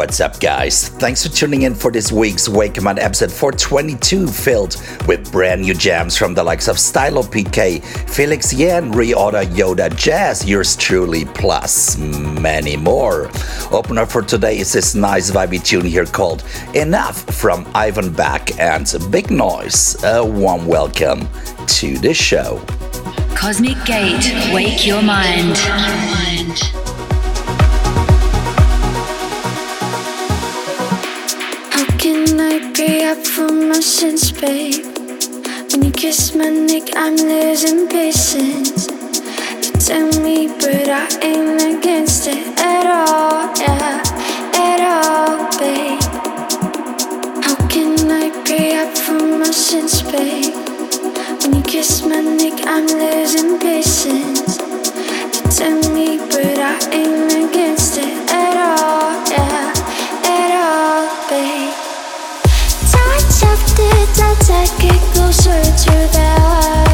What's up, guys? Thanks for tuning in for this week's Wake Command episode 422, filled with brand new jams from the likes of Stylo PK, Felix Jaehn, Reorder, Yoda, Jazz, yours truly, plus many more. Opener for today is this nice vibey tune here called Enough from Ivan Back and Big Noise. A warm welcome to the show. Cosmic Gate. Wake your mind. How pay up for my sins, babe? When you kiss my neck, I'm losing patience. You tell me, but I ain't against it at all, yeah, at all, babe. How can I pay up for my sins, babe? When you kiss my neck, I'm losing patience. You tell me, but I ain't against it at all, yeah, 듯 살짝 깊고 술 출발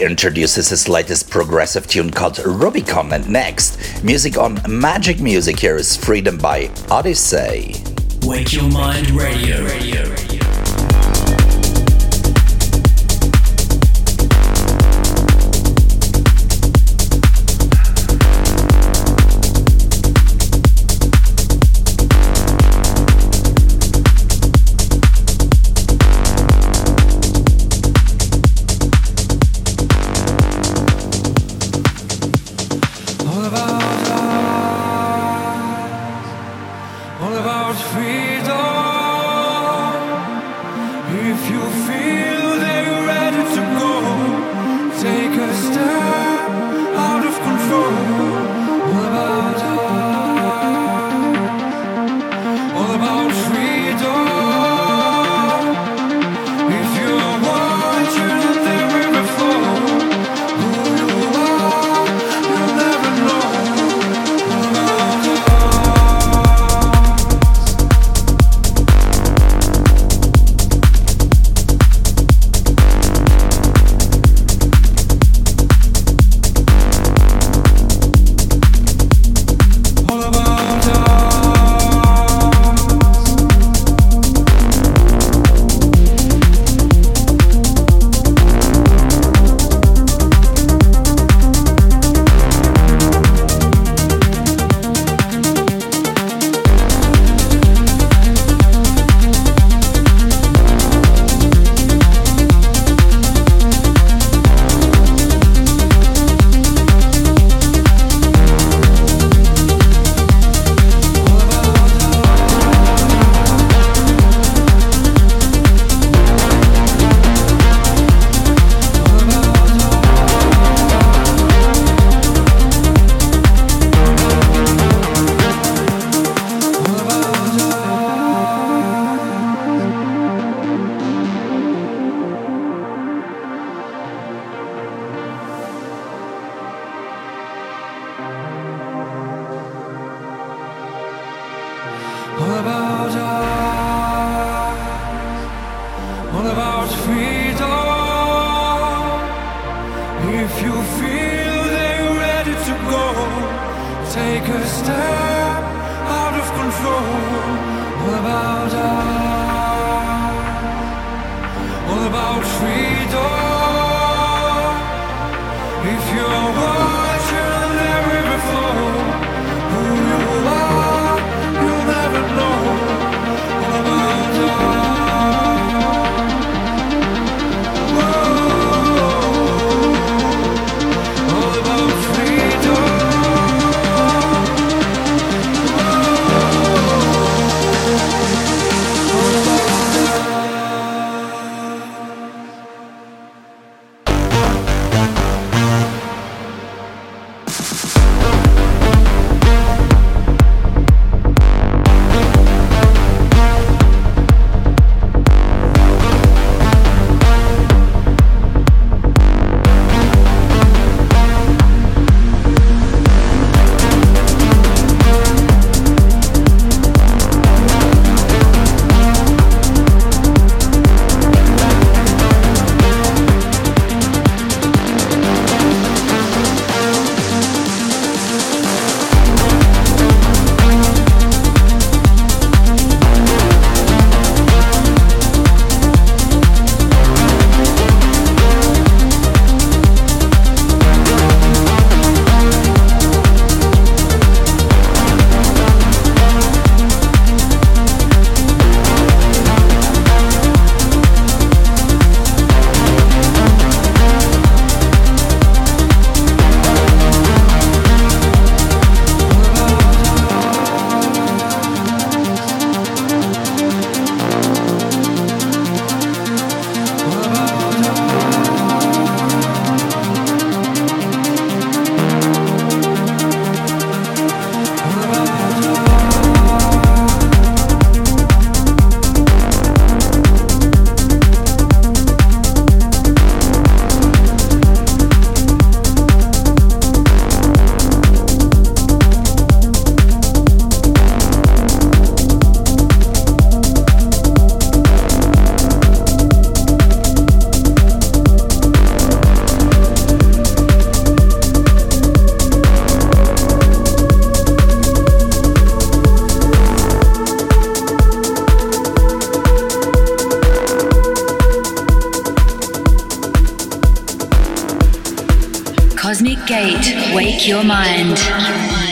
introduces his latest progressive tune called Rubicon. And next, music on Magic Music here is Freedom by Odyssey. Wake Your Mind Radio. radio. Cosmic Gate, wake your mind.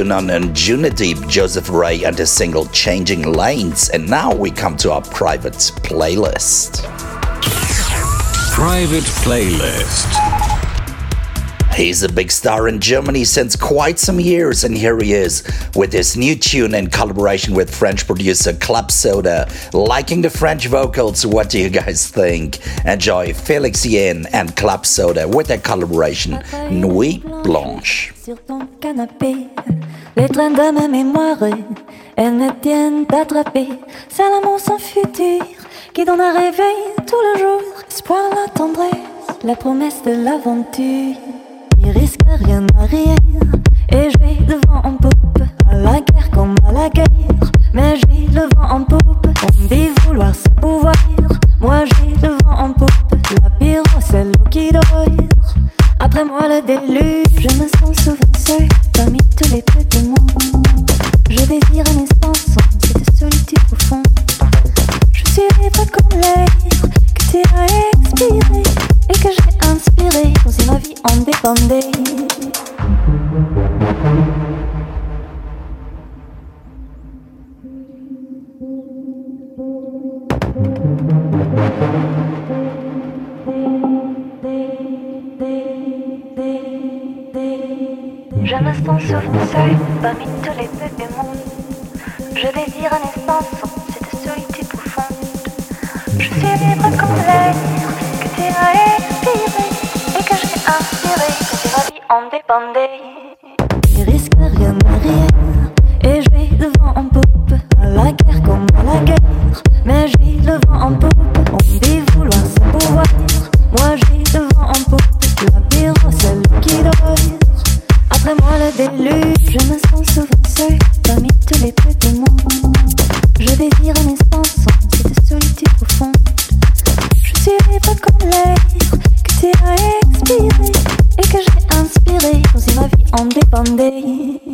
Making and tune on Anjunadeep, Joseph Ray, and his single Changing Lanes. And now we come to our private playlist. Private playlist. He's a big star in Germany since quite some years, and here he is with his new tune in collaboration with French producer Club Soda. Liking the French vocals, what do you guys think? Enjoy Felix Jaehn and Club Soda with their collaboration Nuit Blanche. Les trains de ma mémoire, elles me tiennent attrapée. C'est l'amour sans futur qui donne un réveil tout le jour. Espoir, la tendresse, la promesse de l'aventure. Il risque rien à rien Et je vais devant en poupe À la guerre comme à la guerre Mais j'ai le vent en poupe On dit vouloir se pouvoir Moi j'ai le vent en poupe La pire c'est l'eau qui Après moi le déluge Je me sens souvent seul Parmi tous les trucs du monde. Je désire un espace sans cette solitude profonde. Je suis libre comme l'air Que tu as expiré Et que j'ai inspiré Dans une vie en dépendait Je me sens souvent seule parmi tous les peuples du monde. Je désire un espace sans cette solitude profonde. Je suis libre comme l'air que tu as expiré et que j'ai inspiré que tu ma vie en dépendait. Il risque rien à rien et je vais le vent en poupe la guerre comme la guerre. Mais j'ai le vent en poupe, je me sens souvent parmi tous les trucs du monde. Je désire un espace sans cette solitude profonde. Je suis libre comme l'air que tu as expiré et que j'ai inspiré comme si ma vie en dépendait.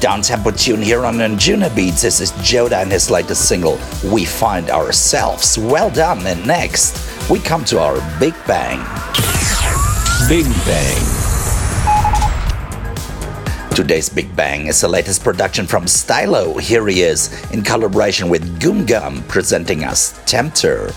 Down-tempo tune here on Anjunabeats. This is Joda and his latest single, We Find Ourselves. Well done. And next, we come to our Big Bang. Big Bang. Today's Big Bang is the latest production from Stylo. Here he is in collaboration with Goom Gum presenting us Tempter.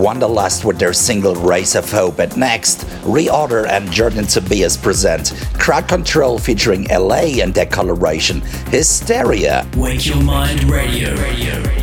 Wanderlust with their single Race of Hope. And next, Reorder and Jordan Tobias present Crowd Control featuring LA and their Decoloration Hysteria. Wake Your Mind. Radio. Radio.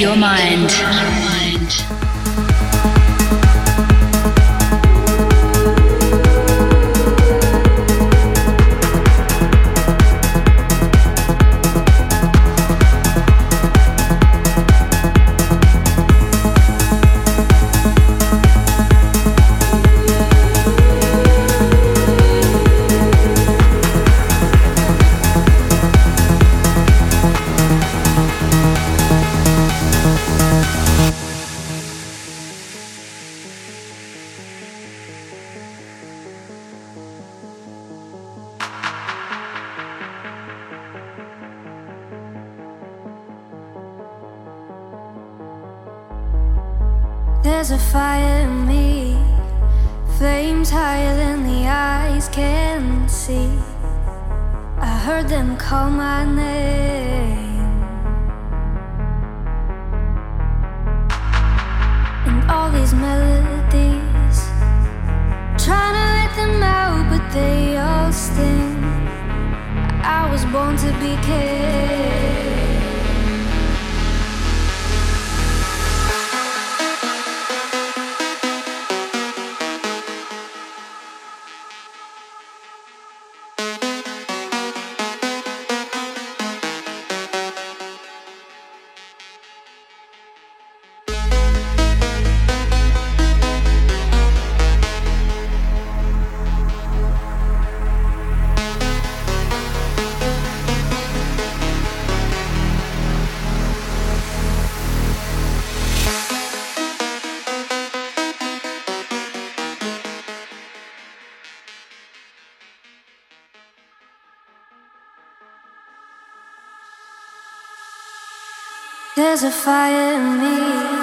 Your mind. There's a fire in me.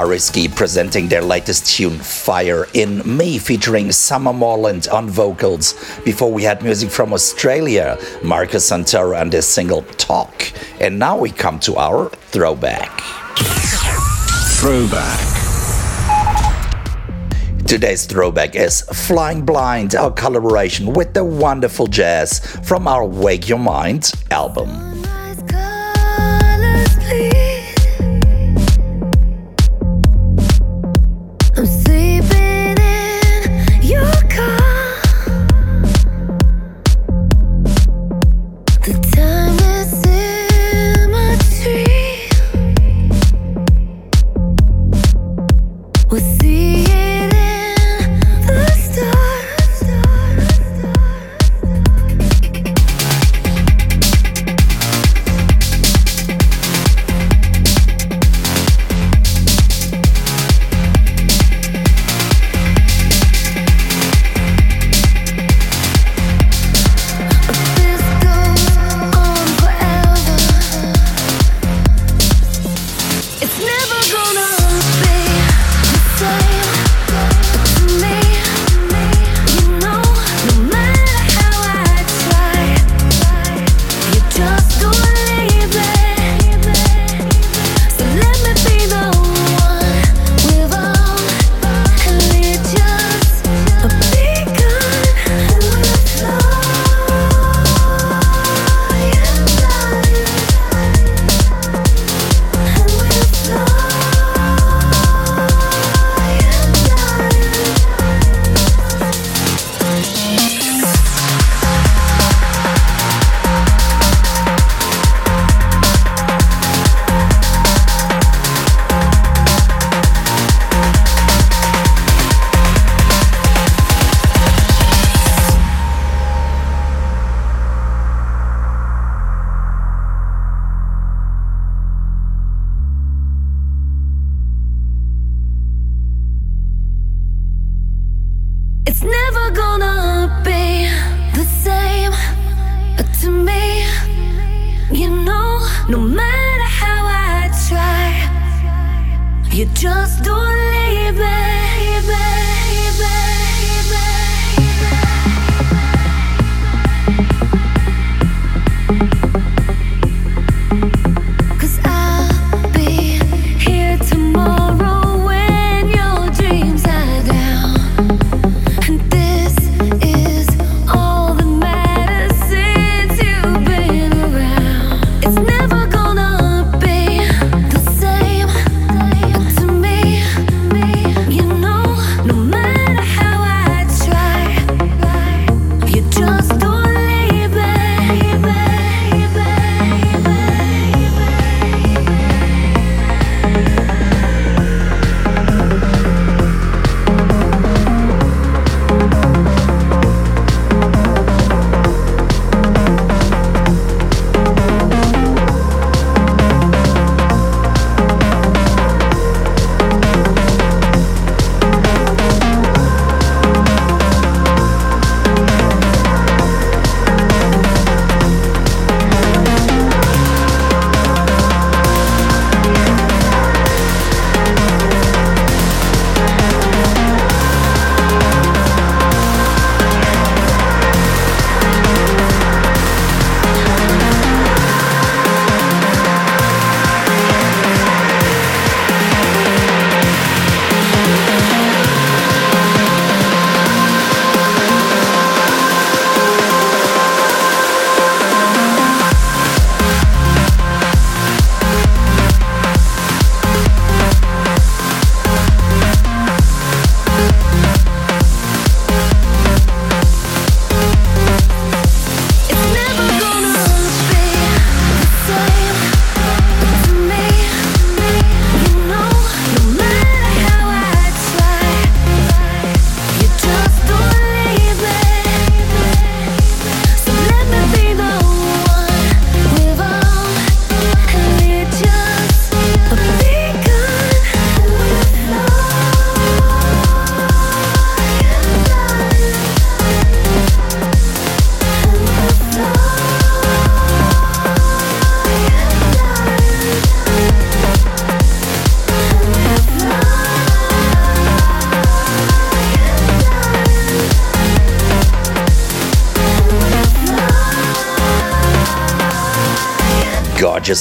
Barisky presenting their latest tune, Fire, in May, featuring Summer Morland on vocals. Before we had music from Australia, Marcus Santoro and his single Talk. And now we come to our throwback. Throwback. Today's throwback is Flying Blind, our collaboration with the wonderful JES from our Wake Your Mind album.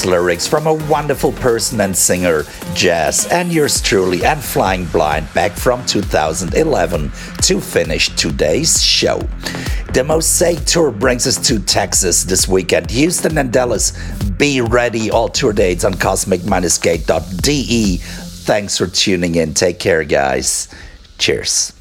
Lyrics from a wonderful person and singer, JES, and yours truly, and Flying Blind back from 2011 to finish today's show. The Mosaic Tour brings us to Texas this weekend. Houston and Dallas, be ready. All tour dates on cosmic-gate.de. Thanks for tuning in. Take care, guys. Cheers.